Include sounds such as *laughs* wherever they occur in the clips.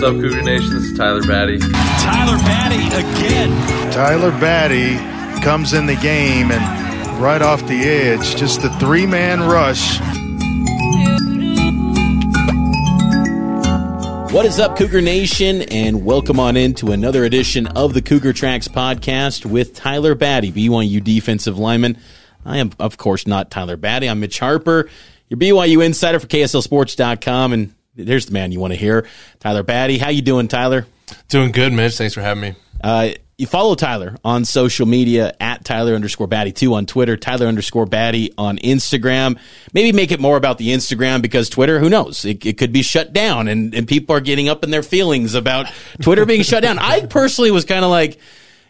What's up, Cougar Nation? This is Tyler Batty. Tyler Batty again. Tyler Batty comes in the game and right off the edge, just the three man rush. What is up, Cougar Nation, and welcome on into another edition of the Cougar Tracks podcast with Tyler Batty, BYU defensive lineman. I am, of course, not Tyler Batty. I'm Mitch Harper, your BYU insider for KSLSports.com, and there's the man you want to hear, Tyler Batty. How you doing, Tyler? Doing good, Mitch. Thanks for having me. Uh, you follow Tyler on social media at Tyler underscore Batty two on Twitter, Tyler underscore Batty on Instagram. Maybe make it more about the Instagram because Twitter, who knows? It, it could be shut down and, and people are getting up in their feelings about Twitter being shut down. I personally was kind of like,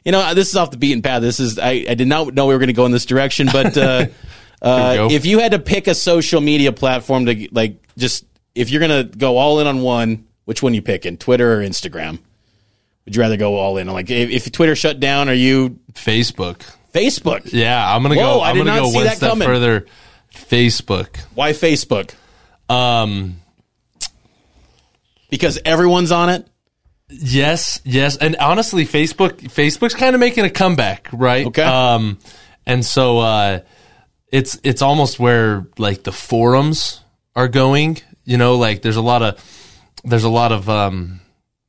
you know, this is off the beaten path. This is, I, I did not know we were going to go in this direction, but, uh, *laughs* uh, if you had to pick a social media platform to like, just, if you're going to go all in on one, which one you picking? Twitter or Instagram? Would you rather go all in? Like, if, if Twitter shut down, are you Facebook. Facebook? Yeah, I'm gonna Whoa, go. I I'm did gonna not go see one that step coming. further. Facebook. Why Facebook? Um, Because everyone's on it. yes, yes, and honestly, Facebook. Facebook's kind of making a comeback, right? Okay. Um, and so uh, it's it's almost where like the forums are going. You know, like there's a lot of there's a lot of um.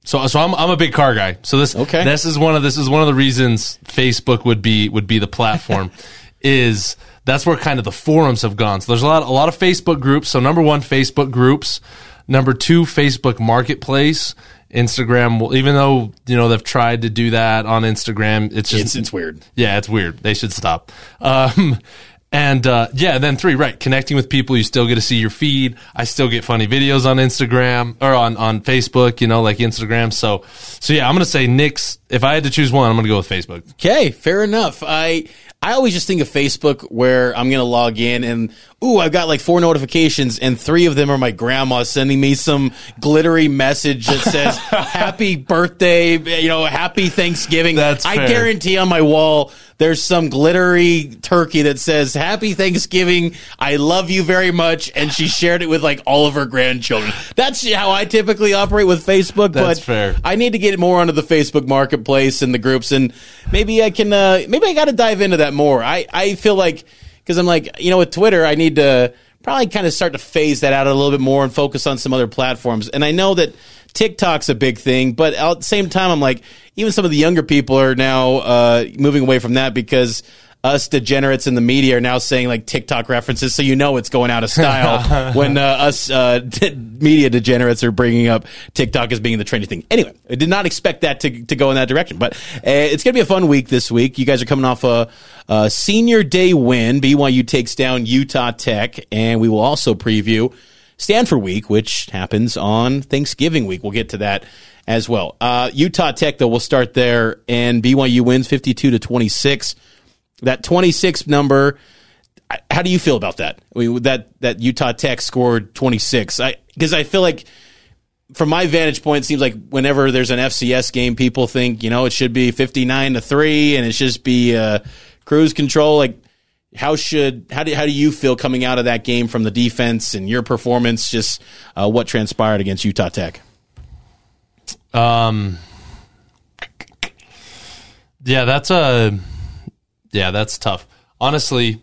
So, so I'm, I'm a big car guy. So this, Okay. this is one of, this is one of the reasons Facebook would be, would be the platform *laughs* is that's where kind of the forums have gone. So there's a lot, a lot of Facebook groups. So number one, Facebook groups. Number two, Facebook marketplace. Instagram, will- even though, you know, they've tried to do that on Instagram, it's just, It's, it's weird. yeah, it's weird. They should stop. Um, and uh, yeah, then three, right? Connecting with people, you still get to see your feed. I still get funny videos on Instagram or on on Facebook, you know, like Instagram. So, so yeah, I'm gonna say Nick's. If I had to choose one, I'm gonna go with Facebook. Okay, fair enough. I I always just think of Facebook where I'm gonna log in and ooh, I've got like four notifications and three of them are my grandma sending me some glittery message that says *laughs* "Happy birthday," you know, "Happy Thanksgiving." That's I fair. guarantee on my wall there's some glittery turkey that says "Happy Thanksgiving." I love you very much, and she shared it with like all of her grandchildren. That's how I typically operate with Facebook. That's but fair. I need to get more onto the Facebook marketplace and the groups, and maybe I can. Uh, maybe I got to dive into that more. I I feel like because I'm like you know with Twitter, I need to probably kind of start to phase that out a little bit more and focus on some other platforms. And I know that TikTok's a big thing, but at the same time, I'm like even some of the younger people are now uh, moving away from that because. Us degenerates in the media are now saying like TikTok references, so you know it's going out of style *laughs* when uh, us uh, media degenerates are bringing up TikTok as being the trendy thing. Anyway, I did not expect that to, to go in that direction, but uh, it's going to be a fun week this week. You guys are coming off a, a senior day win. BYU takes down Utah Tech, and we will also preview Stanford week, which happens on Thanksgiving week. We'll get to that as well. Uh, Utah Tech, though, we'll start there, and BYU wins 52 to 26. That 26 number, how do you feel about that? I mean, that that Utah Tech scored 26. I because I feel like from my vantage point, it seems like whenever there's an FCS game, people think you know it should be 59 to three, and it should just be uh, cruise control. Like, how should how do how do you feel coming out of that game from the defense and your performance? Just uh, what transpired against Utah Tech? Um, yeah, that's a yeah, that's tough. Honestly,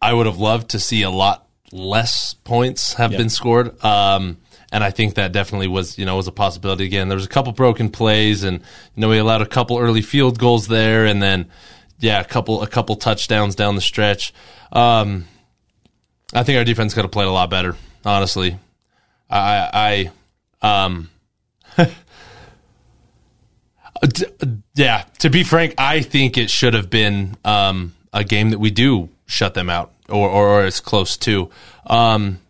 I would have loved to see a lot less points have Yep. been scored. Um, and I think that definitely was you know was a possibility. Again, there was a couple broken plays, and you know we allowed a couple early field goals there, and then yeah, a couple a couple touchdowns down the stretch. Um, I think our defense could have played a lot better. Honestly, I I um. *laughs* yeah, to be frank, I think it should have been um, a game that we do shut them out or, or, or as close to. Um,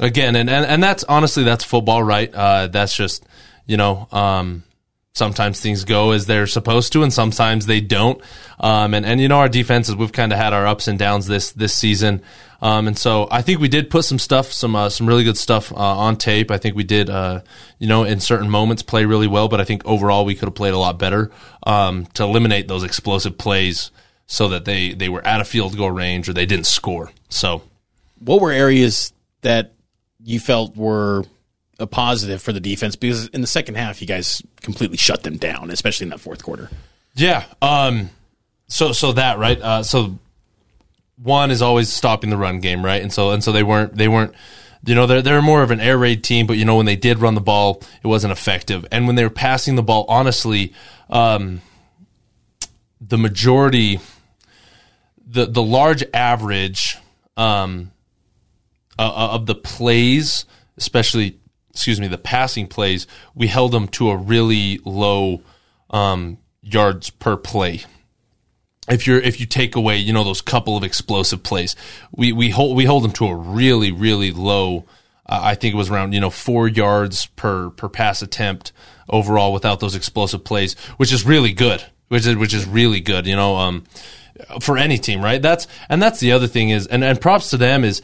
again, and, and, and that's honestly, that's football, right? Uh, that's just, you know, um, sometimes things go as they're supposed to and sometimes they don't. Um, and, and, you know, our defenses, we've kind of had our ups and downs this, this season. Um, and so I think we did put some stuff, some uh, some really good stuff uh, on tape. I think we did, uh, you know, in certain moments play really well, but I think overall we could have played a lot better um, to eliminate those explosive plays so that they they were out of field goal range or they didn't score. So, what were areas that you felt were a positive for the defense? Because in the second half, you guys completely shut them down, especially in that fourth quarter. Yeah. Um. So so that right. Uh. So one is always stopping the run game, right? And so and so they weren't they weren't you know they're they're more of an air raid team, but you know when they did run the ball, it wasn't effective. And when they were passing the ball, honestly, um, the majority, the the large average um, uh, of the plays, especially excuse me, the passing plays, we held them to a really low um, yards per play if you're if you take away you know those couple of explosive plays, we we hold we hold them to a really really low. Uh, I think it was around you know four yards per per pass attempt overall without those explosive plays, which is really good. Which is which is really good. You know, um, for any team, right? That's and that's the other thing is and and props to them is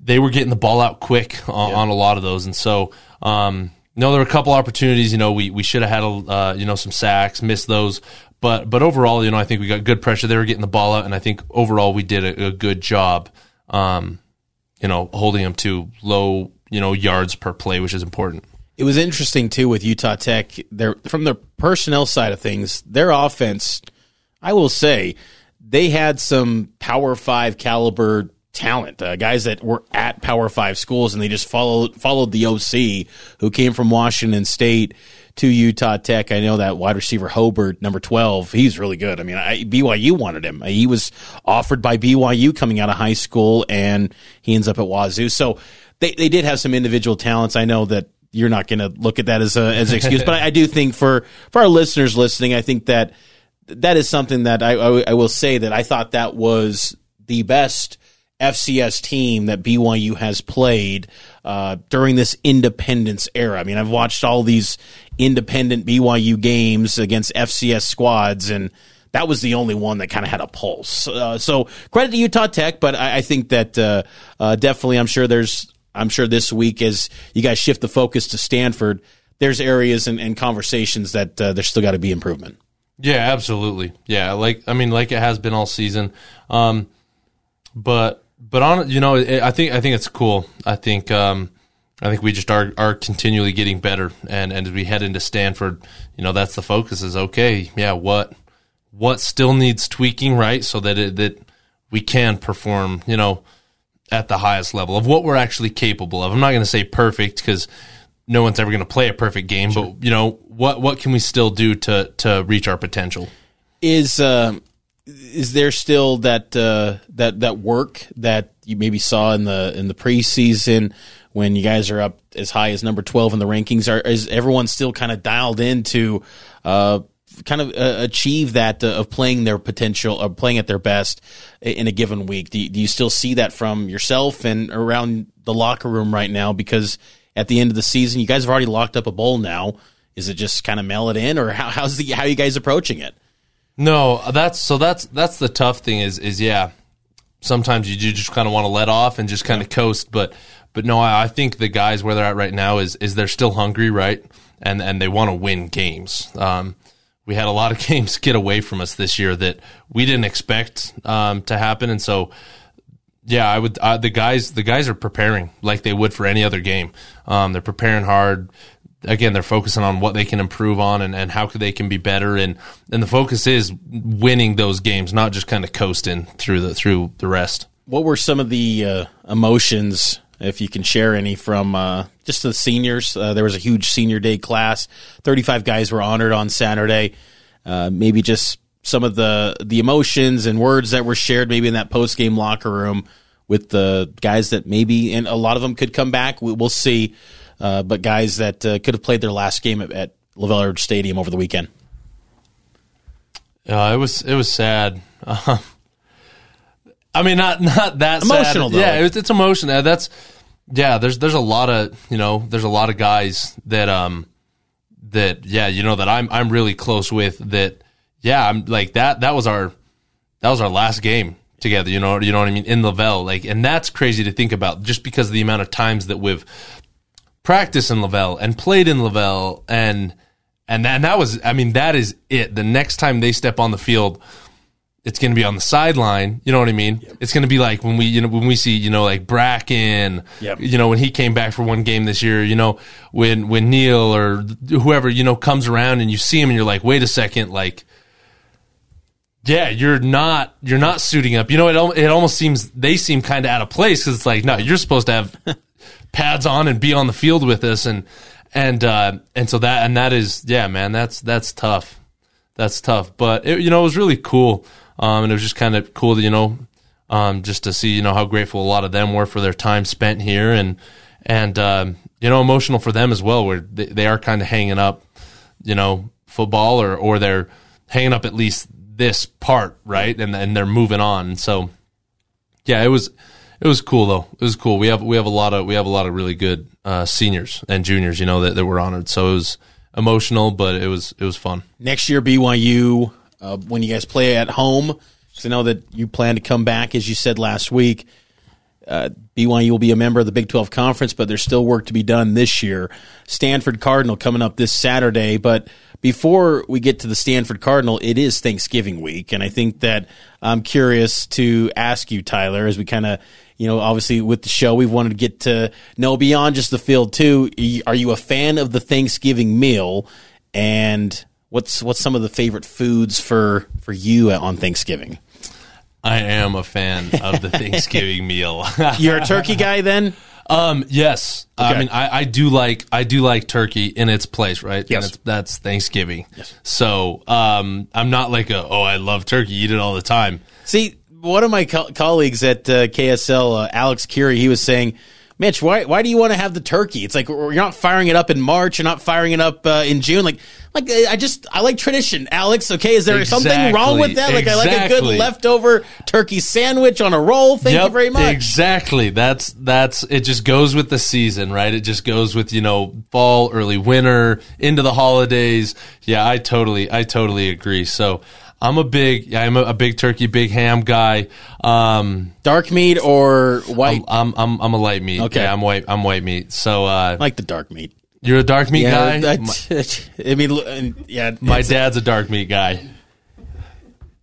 they were getting the ball out quick on, yeah. on a lot of those, and so. Um, no, there were a couple opportunities. You know, we, we should have had a uh, you know some sacks, missed those. But but overall, you know, I think we got good pressure. They were getting the ball out, and I think overall we did a, a good job. Um, you know, holding them to low, you know, yards per play, which is important. It was interesting too with Utah Tech. Their from the personnel side of things, their offense, I will say, they had some Power Five caliber talent, uh, guys that were at Power Five schools, and they just followed followed the OC who came from Washington State to Utah Tech. I know that wide receiver Hobert, number 12, he's really good. I mean, I, BYU wanted him. He was offered by BYU coming out of high school, and he ends up at Wazoo. So they, they did have some individual talents. I know that you're not going to look at that as, a, as an excuse, but I, I, do think for, for our listeners listening, I think that that is something that I, I, I will say that I thought that was the best FCS team that BYU has played uh, during this independence era. I mean, I've watched all these independent BYU games against FCS squads, and that was the only one that kind of had a pulse. Uh, so credit to Utah Tech, but I, I think that uh, uh, definitely, I'm sure there's, I'm sure this week as you guys shift the focus to Stanford, there's areas and, and conversations that uh, there's still got to be improvement. Yeah, absolutely. Yeah, like I mean, like it has been all season. Um, but but on you know, I think I think it's cool. I think um, I think we just are are continually getting better, and and as we head into Stanford, you know, that's the focus. Is okay, yeah. What what still needs tweaking, right? So that it, that we can perform, you know, at the highest level of what we're actually capable of. I'm not going to say perfect because no one's ever going to play a perfect game, sure. but you know, what what can we still do to to reach our potential? Is uh, is there still that uh, that that work that you maybe saw in the in the preseason when you guys are up as high as number twelve in the rankings? Are is everyone still kind of dialed into uh, kind of uh, achieve that uh, of playing their potential of playing at their best in a given week? Do you, do you still see that from yourself and around the locker room right now? Because at the end of the season, you guys have already locked up a bowl now. Is it just kind of mail it in, or how, how's the how are you guys approaching it? No, that's so that's that's the tough thing is is yeah. Sometimes you do just kind of want to let off and just kind of coast, but but no, I, I think the guys where they're at right now is is they're still hungry, right? And and they want to win games. Um, we had a lot of *laughs* games get away from us this year that we didn't expect um, to happen, and so yeah, I would. Uh, the guys, the guys are preparing like they would for any other game. Um, they're preparing hard again they're focusing on what they can improve on and, and how they can be better and and the focus is winning those games not just kind of coasting through the through the rest what were some of the uh, emotions if you can share any from uh, just the seniors. Uh, there was a huge senior day class. Thirty-five guys were honored on Saturday. Uh, maybe just some of the the emotions and words that were shared, maybe in that post game locker room with the guys that maybe, and a lot of them could come back. We, will see. Uh, but guys that uh, could have played their last game at, at LaVell Stadium over the weekend. Yeah, it was it was sad. *laughs* Um, I mean, not not that emotional. Sad. Though. Yeah, it it's emotional. That's yeah. There's there's a lot of you know there's a lot of guys that um that yeah you know that I'm I'm really close with that yeah I'm like that that was our that was our last game together. You know you know what I mean in LaVell like and that's crazy to think about just because of the amount of times that we've practiced in LaVell and played in LaVell and and that, and that was I mean that is it. The next time they step on the field it's going to be on the sideline. You know what I mean? Yep. It's going to be like when we, you know, when we see, you know, like Bracken, yep. you know, when he came back for one game this year, you know, when, when Neil or whoever, you know, comes around and you see him and you're like, wait a second, like, yeah, you're not, you're not suiting up. You know, it, it almost seems, they seem kind of out of place because it's like, no, you're supposed to have pads on and be on the field with us. And, and, uh, and so that, and that is, yeah, man, that's, that's tough. That's tough. But, it, you know, it was really cool. Um, and it was just kind of cool, to, you know, um, just to see, you know, how grateful a lot of them were for their time spent here and, and, um, you know, emotional for them as well, where they, they are kind of hanging up, you know, football or, or they're hanging up at least this part, right? And, and they're moving on. So, yeah, it was, it was cool though. It was cool. We have, we have a lot of, we have a lot of really good, uh, seniors and juniors, you know, that, that were honored. So it was emotional, but it was, it was fun. Next year, BYU, uh, when you guys play at home. Because I know that you plan to come back, as you said last week. Uh, BYU will be a member of the Big 12 Conference, but there's still work to be done this year. Stanford Cardinal coming up this Saturday. But before we get to the Stanford Cardinal, it is Thanksgiving week. And I think that I'm curious to ask you, Tyler, as we kind of, you know, obviously with the show, we've wanted to get to know beyond just the field, too. Are you a fan of the Thanksgiving meal? And What's what's some of the favorite foods for for you on Thanksgiving? I am a fan of the Thanksgiving *laughs* meal. You're a turkey guy then? Um, yes. Okay. I mean, I, I, do like I do like turkey in its place, right? Yes. that's Thanksgiving. Yes. So, um, I'm not like a oh I love turkey, eat it all the time. See, one of my co- colleagues at uh, KSL, uh, Alex Curie, he was saying Mitch, why why do you want to have the turkey? It's like you're not firing it up in March, you're not firing it up uh, in June. Like, like I just I like tradition, Alex. Okay, is there exactly. something wrong with that? Like, exactly. I like a good leftover turkey sandwich on a roll. Thank yep, you very much. Exactly. That's that's it. Just goes with the season, right? It just goes with you know fall, early winter, into the holidays. Yeah, I totally I totally agree. So. I'm a big, I'm a, a big turkey, big ham guy. Um, dark meat or white? I'm, I'm, I'm, I'm a light meat. Okay, yeah, I'm white. I'm white meat. So, uh, I like the dark meat. You're a dark meat yeah, guy. *laughs* I mean, yeah. *laughs* My dad's a dark meat guy.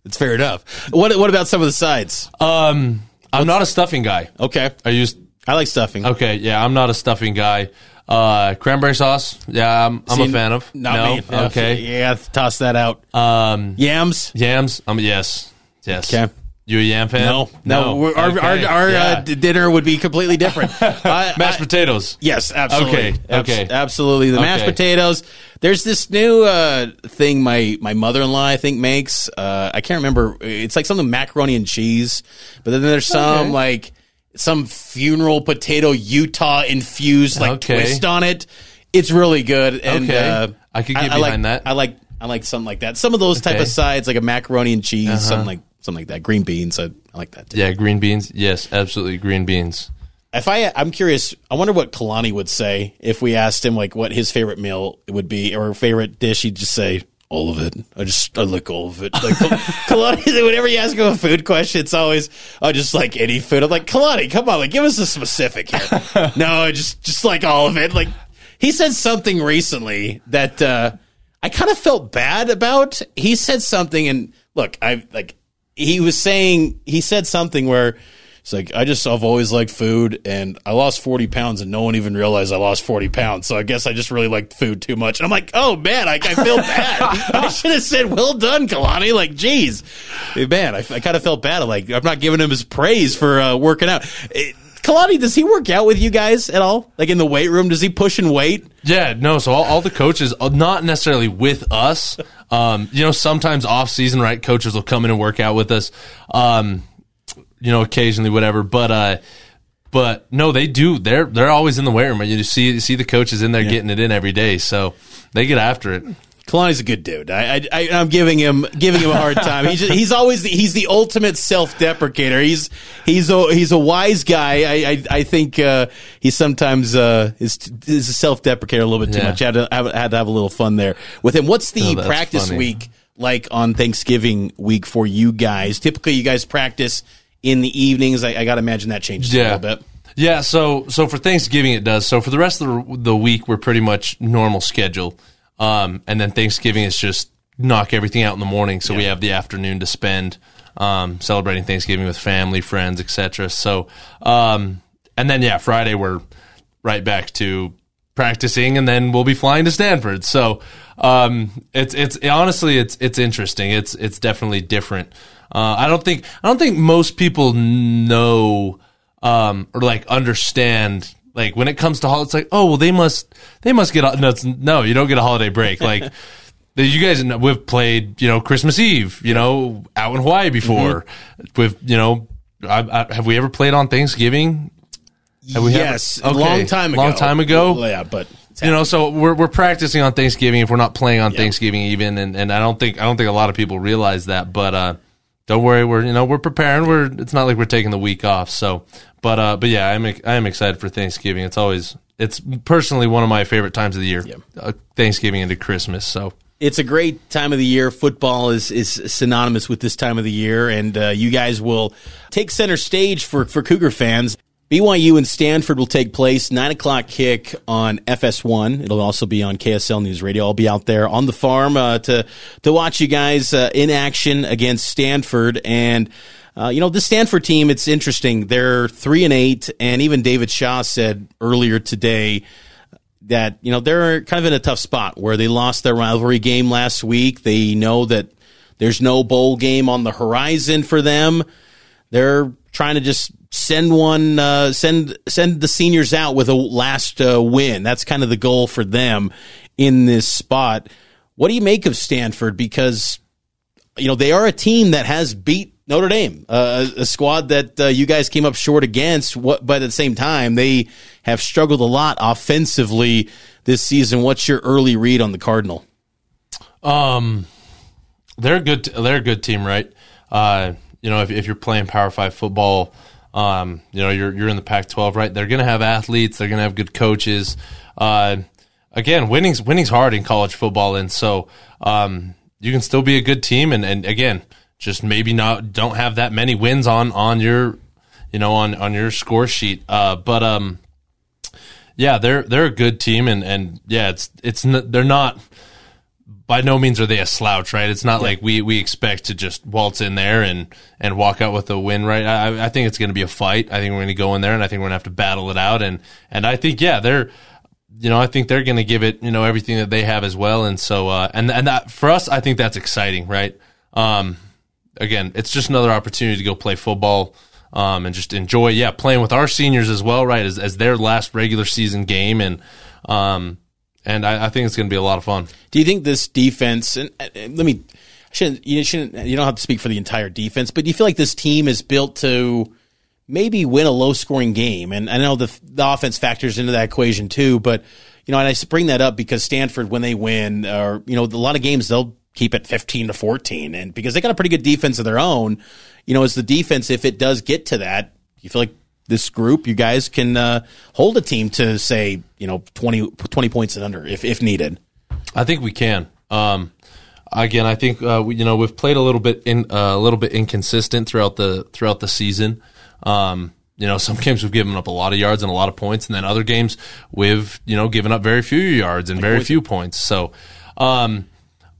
It's fair enough. What What about some of the sides? Um, I'm not a stuffing guy. Okay, I use. I like stuffing. Okay, yeah, I'm not a stuffing guy. Uh, cranberry sauce. Yeah, I'm, I'm See, a fan of. no, me. okay. Yeah, toss that out. Um, yams. Yams. Um, yes, yes. Okay. You a yam fan? No, no. no. Our, okay. our, our uh, yeah. uh, dinner would be completely different. *laughs* mashed I, potatoes. Yes, absolutely. Okay, okay, Abs- absolutely. The okay. mashed potatoes. There's this new uh, thing my my mother in law I think makes. Uh, I can't remember. It's like something macaroni and cheese, but then there's some okay. like some funeral potato Utah infused like okay. twist on it. It's really good. And okay. uh, I could get I, behind I like, that. I like I like something like that. Some of those okay. type of sides, like a macaroni and cheese, uh-huh. something like something like that. Green beans, I, I like that. Too. Yeah, green beans. Yes, absolutely, green beans. If I, I'm curious. I wonder what Kalani would say if we asked him like what his favorite meal would be or favorite dish. He'd just say all of it. I just I like all of it. Like *laughs* Kalani, whenever you ask him a food question, it's always I just like any food. I'm like Kalani, come on, like give us a specific here. *laughs* no, I just just like all of it. Like he said something recently that uh, I kind of felt bad about. He said something, and look, I like he was saying he said something where it's like I just I've always liked food, and I lost forty pounds, and no one even realized I lost forty pounds. So I guess I just really liked food too much. And I'm like, oh man, I, I feel bad. *laughs* I should have said, "Well done, Kalani." Like, geez, man, I, I kind of felt bad. I'm like, I'm not giving him his praise for uh, working out. It, Kalani, does he work out with you guys at all? Like in the weight room, does he push and weight? Yeah, no. So all, all the coaches, uh, not necessarily with us. Um, you know, sometimes off season, right? Coaches will come in and work out with us. Um, you know, occasionally, whatever. But uh, but no, they do. They're they're always in the weight room. You see you see the coaches in there getting it in every day. So they get after it. Kalani's a good dude. I, I, I am giving him giving him a hard time. He's just, he's always the, he's the ultimate self deprecator. He's he's a he's a wise guy. I I, I think uh, he sometimes uh, is is a self deprecator a little bit too Yeah. much. I had to have, had to have a little fun there with him. What's the Oh, practice funny. week like on Thanksgiving week for you guys? Typically, you guys practice in the evenings. I, I got to imagine that changes a Yeah. little bit. Yeah, so so for Thanksgiving it does. So for the rest of the, the week we're pretty much normal schedule. Um, and then Thanksgiving is just knock everything out in the morning, so we have the afternoon to spend um, celebrating Thanksgiving with family, friends, etc. So um, and then yeah, Friday we're right back to practicing, and then we'll be flying to Stanford. So um, it's it's honestly it's it's interesting. It's it's definitely different. Uh, I don't think I don't think most people know um, or like understand like when it comes to holidays. It's like oh well they must they must get a, no no you don't get a holiday break *laughs* like. You guys, we've played, you know, Christmas Eve, you know, out in Hawaii before. We've, you know, I, I, have we ever played on Thanksgiving? Have we yes, a Okay. long time ago. Long time ago. Yeah, but You know, so we're we're practicing on Thanksgiving if we're not playing on Thanksgiving even, and, and I don't think I don't think a lot of people realize that. But uh, don't worry, we're you know we're preparing. We're it's not like we're taking the week off. So, but uh, but yeah, I'm I am excited for Thanksgiving. It's always it's personally one of my favorite times of the year. Uh, Thanksgiving into Christmas. So it's a great time of the year. Football is is synonymous with this time of the year, and uh, you guys will take center stage for for Cougar fans. BYU and Stanford will take place nine o'clock kick on FS1. It'll also be on KSL News Radio. I'll be out there on the farm uh, to to watch you guys uh, in action against Stanford and. Uh, you know, this Stanford team, it's interesting. They're three and eight, and even David Shaw said earlier today that you know they're kind of in a tough spot where they lost their rivalry game last week. They know that there's no bowl game on the horizon for them. They're trying to just send one, uh, send send the seniors out with a last uh, win. That's kind of the goal for them in this spot. What do you make of Stanford? Because you know they are a team that has beat Notre Dame, uh, a squad that uh, you guys came up short against. What, but at the same time, they have struggled a lot offensively this season. What's your early read on the Cardinal? Um, they're good. They're a good team, right? You know, if, if you're playing Power Five football, um, you know, you're you're in the Pac-12, right? They're going to have athletes. They're going to have good coaches. Uh, again, winning's winning's hard in college football, and so um, you can still be a good team, and and again, just maybe not don't have that many wins on on your, you know, on on your score sheet. Uh, but um, yeah, they're they're a good team, and and yeah, it's it's they're not by no means are they a slouch, right? It's not like we, we expect to just waltz in there and, and walk out with a win, right? I, I think it's going to be a fight. I think we're going to go in there and I think we're going to have to battle it out. And, and I think, yeah, they're, you know, I think they're going to give it, you know, everything that they have as well. And so, uh, and, and that for us, I think that's exciting, right? Um, again, it's just another opportunity to go play football. Um, and just enjoy, yeah, playing with our seniors as well, right? As, as their last regular season game. And, um, and I, I think it's going to be a lot of fun. Do you think this defense? And let me, shouldn't you shouldn't you don't have to speak for the entire defense, but do you feel like this team is built to maybe win a low scoring game? And I know the the offense factors into that equation too, but you know, and I bring that up because Stanford when they win, or you know, a lot of games they'll keep it fifteen to fourteen, and because they got a pretty good defense of their own, you know, as the defense, if it does get to that, you feel like this group, you guys can uh, hold a team to say, you know, 20, 20 points and under if if needed. I think we can. Um, again, I think uh, we, you know we've played a little bit in uh, a little bit inconsistent throughout the throughout the season. Um, you know, *laughs* some games we've given up a lot of yards and a lot of points, and then other games we've you know given up very few yards and very few points. So, um,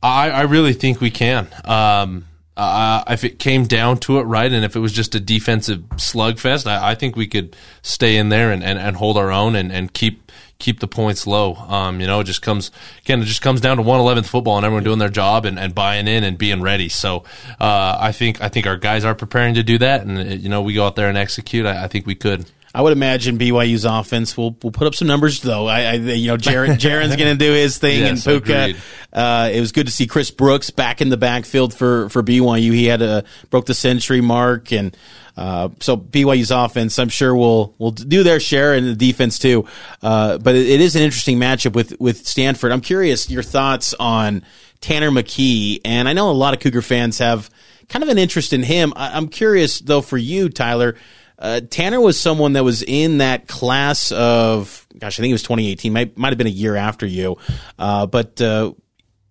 I, I really think we can. Um, uh, if it came down to it, right, and if it was just a defensive slugfest, I, I think we could stay in there and, and, and hold our own and, and keep keep the points low. Um, you know, it just comes again. It just comes down to one eleventh football and everyone doing their job and, and buying in and being ready. So uh, I think I think our guys are preparing to do that, and you know, we go out there and execute. I, I think we could. I would imagine BYU's offense will will put up some numbers though. I, I you know Jaren *laughs* Jaren's going to do his thing Yes, and Puka. Uh, it was good to see Chris Brooks back in the backfield for for BYU. He had a broke the century mark and. Uh, so BYU's offense, I'm sure will will do their share, and the defense too. Uh, but it, it is an interesting matchup with with Stanford. I'm curious your thoughts on Tanner McKee, and I know a lot of Cougar fans have kind of an interest in him. I, I'm curious though for you, Tyler. Uh, Tanner was someone that was in that class of, gosh, I think it was 2018. Might might have been a year after you, uh, but uh,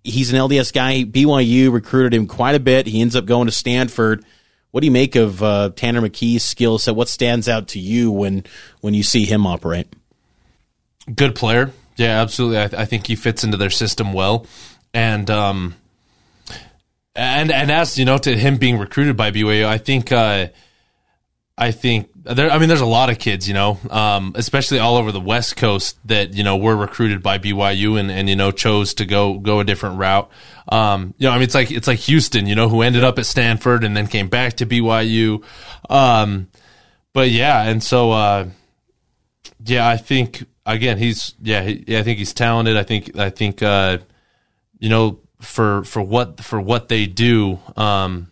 he's an LDS guy. BYU recruited him quite a bit. He ends up going to Stanford. What do you make of uh, Tanner McKee's skill set? What stands out to you when when you see him operate? good player. Yeah, absolutely. I, I think he fits into their system well, and um, and and as you know, to him being recruited by BYU, I think uh, I think there. I mean, there's a lot of kids, you know, um, especially all over the West Coast that you know were recruited by BYU and and you know chose to go go a different route. Um, you know, I mean, it's like it's like Houston, you know, who ended up at Stanford and then came back to BYU. Um, but yeah, and so. Uh, yeah, I think again he's yeah, he, yeah I think he's talented. I think I think uh, you know for for what for what they do. Um,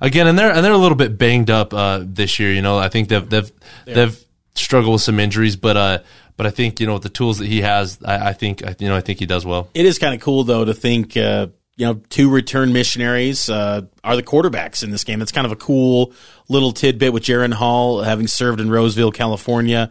again, and they're and they're a little bit banged up uh, this year. You know, I think they've they've they've struggled with some injuries, but uh, but I think you know with the tools that he has, I, I think you know I think he does well. It is kind of cool though to think, uh, you know, two return missionaries uh, are the quarterbacks in this game. That's kind of a cool little tidbit with Jaren Hall having served in Roseville, California.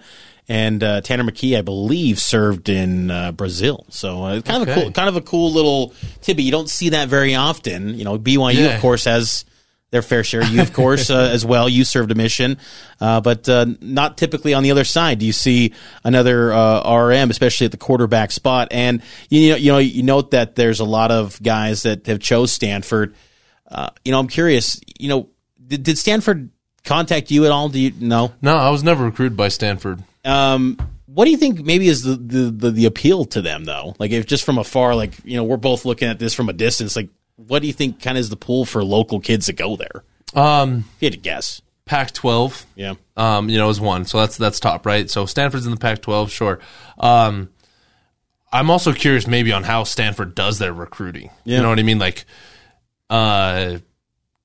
And uh, Tanner McKee, I believe, served in uh, Brazil. So uh, kind of a cool, kind of a cool little tidbit. You don't see that very often. You know, BYU, Yeah. of course, has their fair share. You, of course, *laughs* uh, as well. You served a mission, uh, but uh, not typically on the other side. Do you see another uh, RM, especially at the quarterback spot? And you know, you know, you note that there's a lot of guys that have chose Stanford. Uh, you know, I'm curious. You know, did, did Stanford contact you at all? Do you know? No, I was never recruited by Stanford. Um, what do you think maybe is the, the, the, the appeal to them though? Like if just from afar, like, you know, we're both looking at this from a distance, like what do you think kind of is the pool for local kids to go there? Um, If you had to guess. Pac-12. Yeah. um, you know, is one. So that's that's top, right? So Stanford's in the Pac-12, sure. Um, I'm also curious, maybe on how Stanford does their recruiting. Yeah. You know what I mean? Like, uh,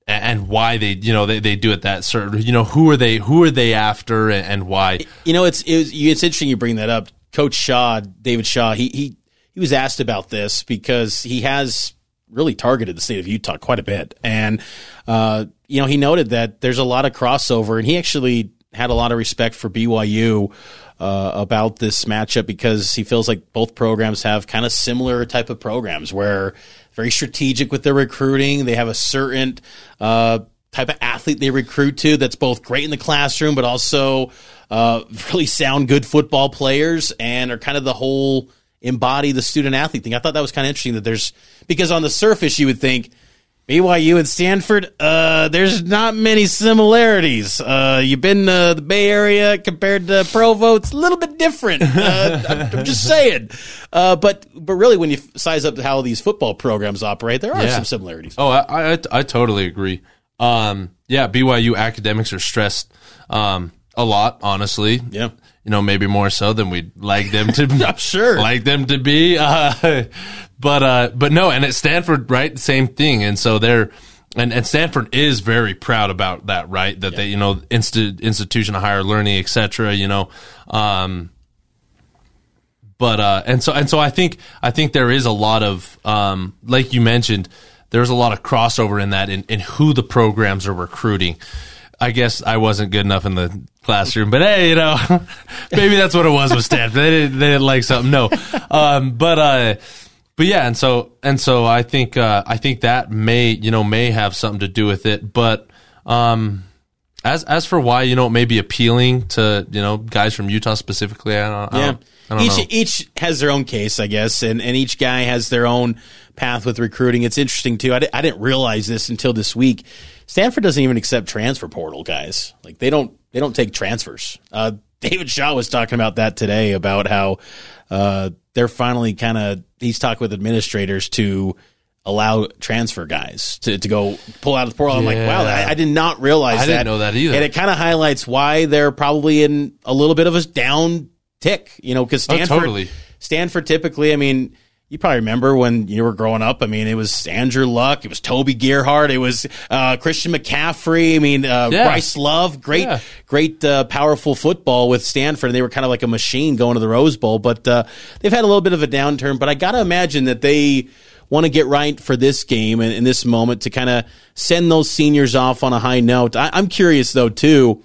and why they, you know, they, they do it that certain. You know, who are they? Who are they after, and, and why? You know, it's it was, it's interesting you bring that up. Coach Shaw, David Shaw, he he he was asked about this because he has really targeted the state of Utah quite a bit, and uh, you know he noted that there's a lot of crossover, and he actually had a lot of respect for BYU. Uh, about this matchup because he feels like both programs have kind of similar type of programs where very strategic with their recruiting. They have a certain uh, type of athlete they recruit to that's both great in the classroom, but also uh, *laughs* really sound good football players and are kind of the whole embody the student athlete thing. I thought that was kind of interesting that there's because on the surface you would think BYU and Stanford, uh, there's not many similarities. Uh, you've been to the Bay Area compared to Provo, it's a little bit different. Uh, I'm, I'm just *laughs* saying. Uh, but but really, when you size up how these football programs operate, there are Yeah. some similarities. Oh, I, I, I totally agree. Um, yeah, BYU academics are stressed um, a lot, honestly. Yeah. You know, maybe more so than we'd like them to. *laughs* I'm sure. like them to be. Uh, *laughs* but uh, but no, and at Stanford, right, same thing. And so they're and, and Stanford is very proud about that, right? That they, you know, insti- institution of higher learning, et cetera. You know, um, but uh, and so and so I think I think there is a lot of um, like you mentioned, there's a lot of crossover in that in, in who the programs are recruiting. I guess I wasn't good enough in the classroom, but hey, you know, *laughs* maybe that's what it was with Stanford. They didn't, they didn't like something. No, um, but uh, but yeah, and so and so I think uh, I think that may you know may have something to do with it. But um, as as for why you know it may be appealing to you know guys from Utah specifically, I don't, Yeah. I don't each know. each has their own case, I guess, and, and each guy has their own path with recruiting. It's interesting too. I, di- I didn't realize this until this week. Stanford doesn't even accept transfer portal guys. Like they don't they don't take transfers. Uh, *laughs* David Shaw was talking about that today about how uh, they're finally kind of he's talking with administrators to allow transfer guys to, to go pull out of the portal. I'm like, wow, I, I did not realize I that. didn't know that either. And it kind of highlights why they're probably in a little bit of a down tick, you know, because Stanford, Oh, Stanford, totally. Stanford typically, I mean, you probably remember when you were growing up. I mean, it was Andrew Luck, it was Toby Gerhart, it was uh, Christian McCaffrey. I mean, uh, Yeah. Bryce Love, great, Yeah. great, uh, powerful football with Stanford. And they were kind of like a machine going to the Rose Bowl, but uh, they've had a little bit of a downturn. But I got to imagine that they want to get right for this game and in this moment to kind of send those seniors off on a high note. I, I'm curious though too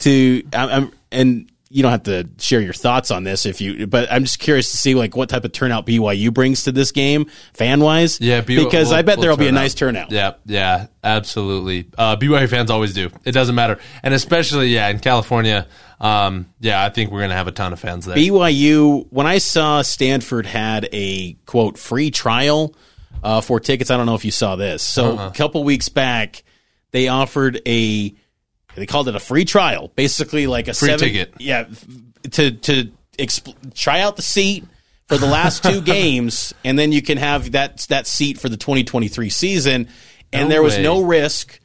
to I'm and you don't have to share your thoughts on this if you but I'm just curious to see like what type of turnout BYU brings to this game fan wise Yeah, BYU because I will- bet will there'll be a nice out. turnout Yeah, yeah, absolutely. Uh, BYU fans always do. It doesn't matter, and especially yeah in California. Um, yeah, I think we're gonna have a ton of fans there. BYU when I saw Stanford had a quote free trial uh, for tickets I don't know if you saw this so Uh-uh. a couple weeks back they offered a they called it a free trial basically like a Free seven, ticket. yeah to to exp- try out the seat for the last two *laughs* games and then you can have that that seat for the 2023 season and No there was way. no risk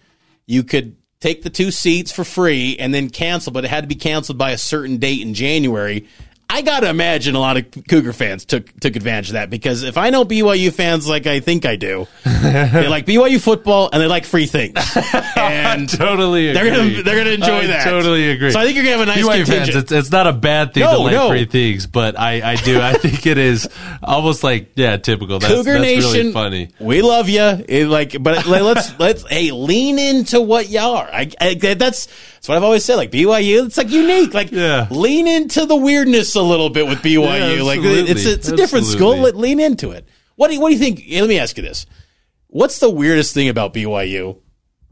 you could take the two seats for free and then cancel but it had to be canceled by a certain date in January I got to imagine a lot of Cougar fans took took advantage of that because if I know BYU fans like I think I do, *laughs* they like BYU football and they like free things. *laughs* And totally, agree. they're gonna they're gonna enjoy I that. Totally agree. So I think you're gonna have a nice BYU contingent. fans. It's, it's not a bad thing No, to like no. free things, but I, I do. I think it is almost like yeah, typical. That's, Cougar that's Nation, really funny. we love you. like, but like, let's let's hey lean into what you are. I, I that's that's what I've always said. Like BYU, it's like unique. Like Yeah. lean into the weirdness a little bit with BYU. Yeah, like it's a, it's a different school. Let, lean into it. What do you, what do you think? Let me ask you this: What's the weirdest thing about BYU?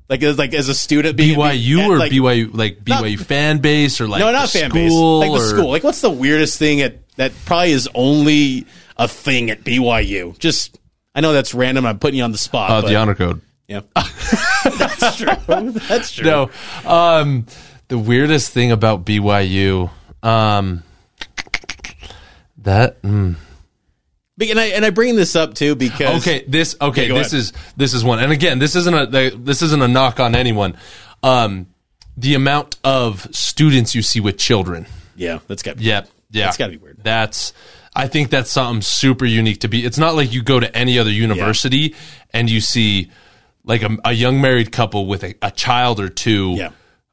Like as like as a student, being- BYU or like, BYU like Not- BYU fan base or like no, not the fan base. Like the or- school. Like what's the weirdest thing at that probably is only a thing at BYU? Just I know that's random. I'm putting you on the spot. Oh, but, the honor code. Yeah, *laughs* that's true. That's true. No, um, the weirdest thing about BYU, um, that. Mm. But- and I and I bring this up too because Okay, this okay, Okay, go this ahead. is this is one. And again, this isn't a this isn't a knock on anyone. Um, the amount of students you see with children. yeah, that's got Yep. Yeah. That's gotta be weird. That's I think that's something super unique to be. It's not like you go to any other university and you see like a, a young married couple with a, a child or two Yeah.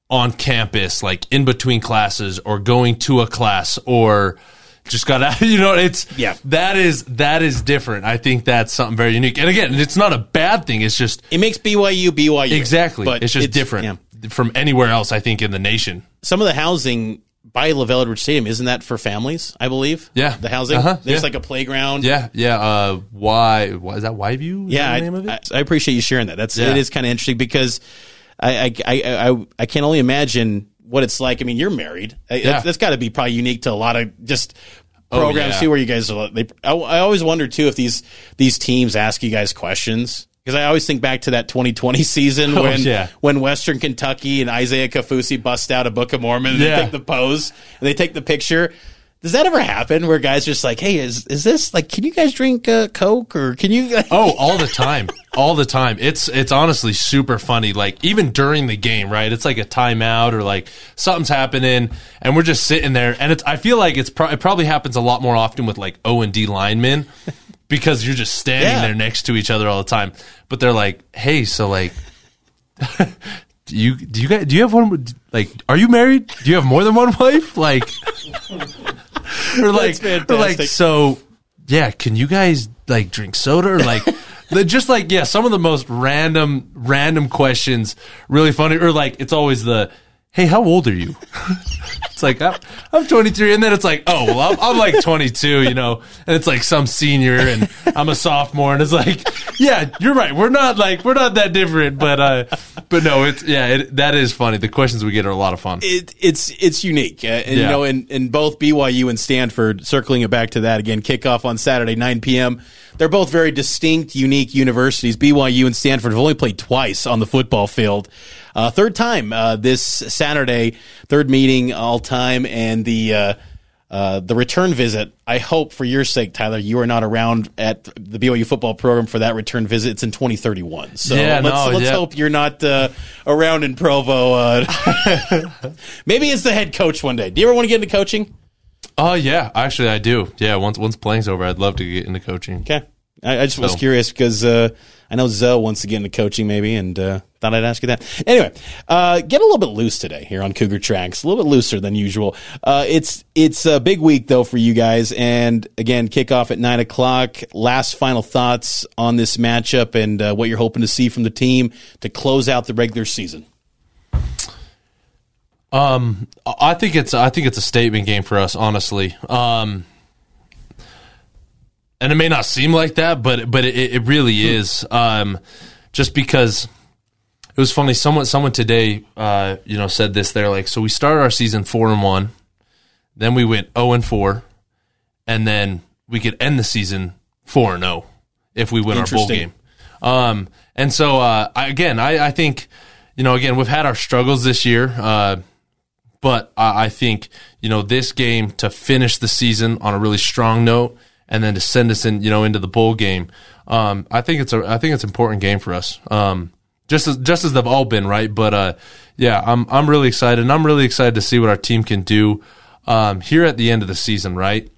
on campus, like in between classes or going to a class or just got out. *laughs* You know, it's Yeah. That is that is different. I think that's something very unique. And again, it's not a bad thing. It's just It makes BYU BYU exactly. but it's just different yeah. from anywhere else. I think in the nation. Some of the housing by LaVell Edwards Stadium isn't that for families? I believe. Yeah. the housing. Uh-huh, There's yeah. like a playground. Yeah, yeah. Uh, why? Why is that? Wyview? Is Yeah, that I, name of it. I, I appreciate you sharing that. That's Yeah. it is kind of interesting because I I, I I I can only imagine what it's like. I mean, you're married. Yeah. That's, that's got to be probably unique to a lot of just Oh, programs yeah. too, where you guys are. They, I, I always wonder too if these these teams ask you guys questions. Because I always think back to that 2020 season *laughs* Oh, when yeah. when Western Kentucky and Isaiah Kaufusi bust out a Book of Mormon and Yeah. they take the pose and they take the picture. Does that ever happen where guys just like, hey, is is this like, can you guys drink uh, Coke or can you? Oh, all the time, all the time. It's it's honestly super funny. Like even during the game, right? It's like a timeout or like something's happening, and we're just sitting there. And it's I feel like it's pro- it probably happens a lot more often with like O and D linemen because you're just standing Yeah. there next to each other all the time. But they're like, hey, so like. Do *laughs* you do you guys do you have one like are you married? Do you have more than one wife? Like or like That's or like so yeah, can you guys like drink soda or like *laughs* the, just like yeah, some of the most random random questions really funny or like it's always the hey, how old are you? *laughs* it's like I'm, I'm 23 and then it's like, oh, well, I'm, I'm like 22, you know. And it's like some senior and I'm a sophomore and it's like, yeah, you're right. We're not like we're not that different, but uh but no, it's yeah, it, that is funny. The questions we get are a lot of fun. it, it's it's unique, uh, and you know, in, in both BYU and Stanford, circling it back to that again, kickoff on Saturday, 9 p.m. They're both very distinct, unique universities. BYU and Stanford have only played twice on the football field. Uh, third time uh, this Saturday, third meeting all time, and the uh, uh, the return visit. I hope for your sake, Tyler, you are not around at the BYU football program for that return visit. It's in 2031. So Yeah, let's, no, let's yeah. hope you're not uh, around in Provo. Uh, *laughs* maybe it's the head coach one day. Do you ever want to get into coaching? Oh yeah, actually I do. Yeah, once once playing's over, I'd love to get into coaching. Okay. I, I just was So- curious because uh, I know Zoe wants to get into coaching maybe, and uh, thought I'd ask you that. Anyway, uh, get a little bit loose today here on Cougar Tracks, a little bit looser than usual. Uh, it's it's a big week though for you guys, and again, kickoff at nine o'clock. Last final thoughts on this matchup and uh, what you're hoping to see from the team to close out the regular season. Um, I think it's I think it's a statement game for us, honestly. Um, and it may not seem like that, but but it, it really is. Um, just because it was funny. Someone someone today, uh, you know, said this. They're like, so we started our season four and one, then we went zero and four, and then we could end the season four and zero if we win our bowl game. Um, and so uh, I, again, I, I think you know, again, we've had our struggles this year. Uh, but I, I think you know this game to finish the season on a really strong note, and then to send us in, you know, into the bowl game. Um, I think it's a, I think it's an important game for us. Um, just as just as they've all been, right? But uh, yeah, I'm I'm really excited, and I'm really excited to see what our team can do um, here at the end of the season, right?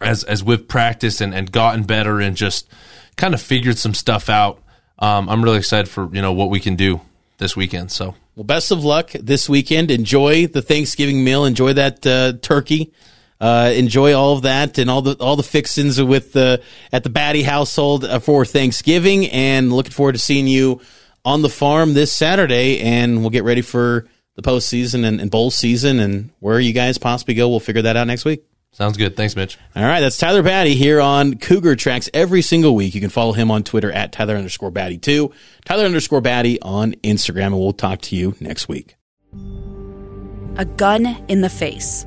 As as we've practiced and, and gotten better and just kind of figured some stuff out. Um, I'm really excited for you know what we can do this weekend. So. Well, best of luck this weekend. Enjoy the Thanksgiving meal. Enjoy that uh, turkey. Uh, enjoy all of that and all the all the fixings with the at the Batty household uh, for Thanksgiving. And looking forward to seeing you on the farm this Saturday. And we'll get ready for the postseason and, and bowl season and where you guys possibly go. We'll figure that out next week. Sounds good. Thanks, Mitch. All right, that's Tyler Batty here on Cougar Tracks every single week. You can follow him on Twitter at Tyler underscore Batty too. Tyler underscore Batty on Instagram, and we'll talk to you next week. A gun in the face.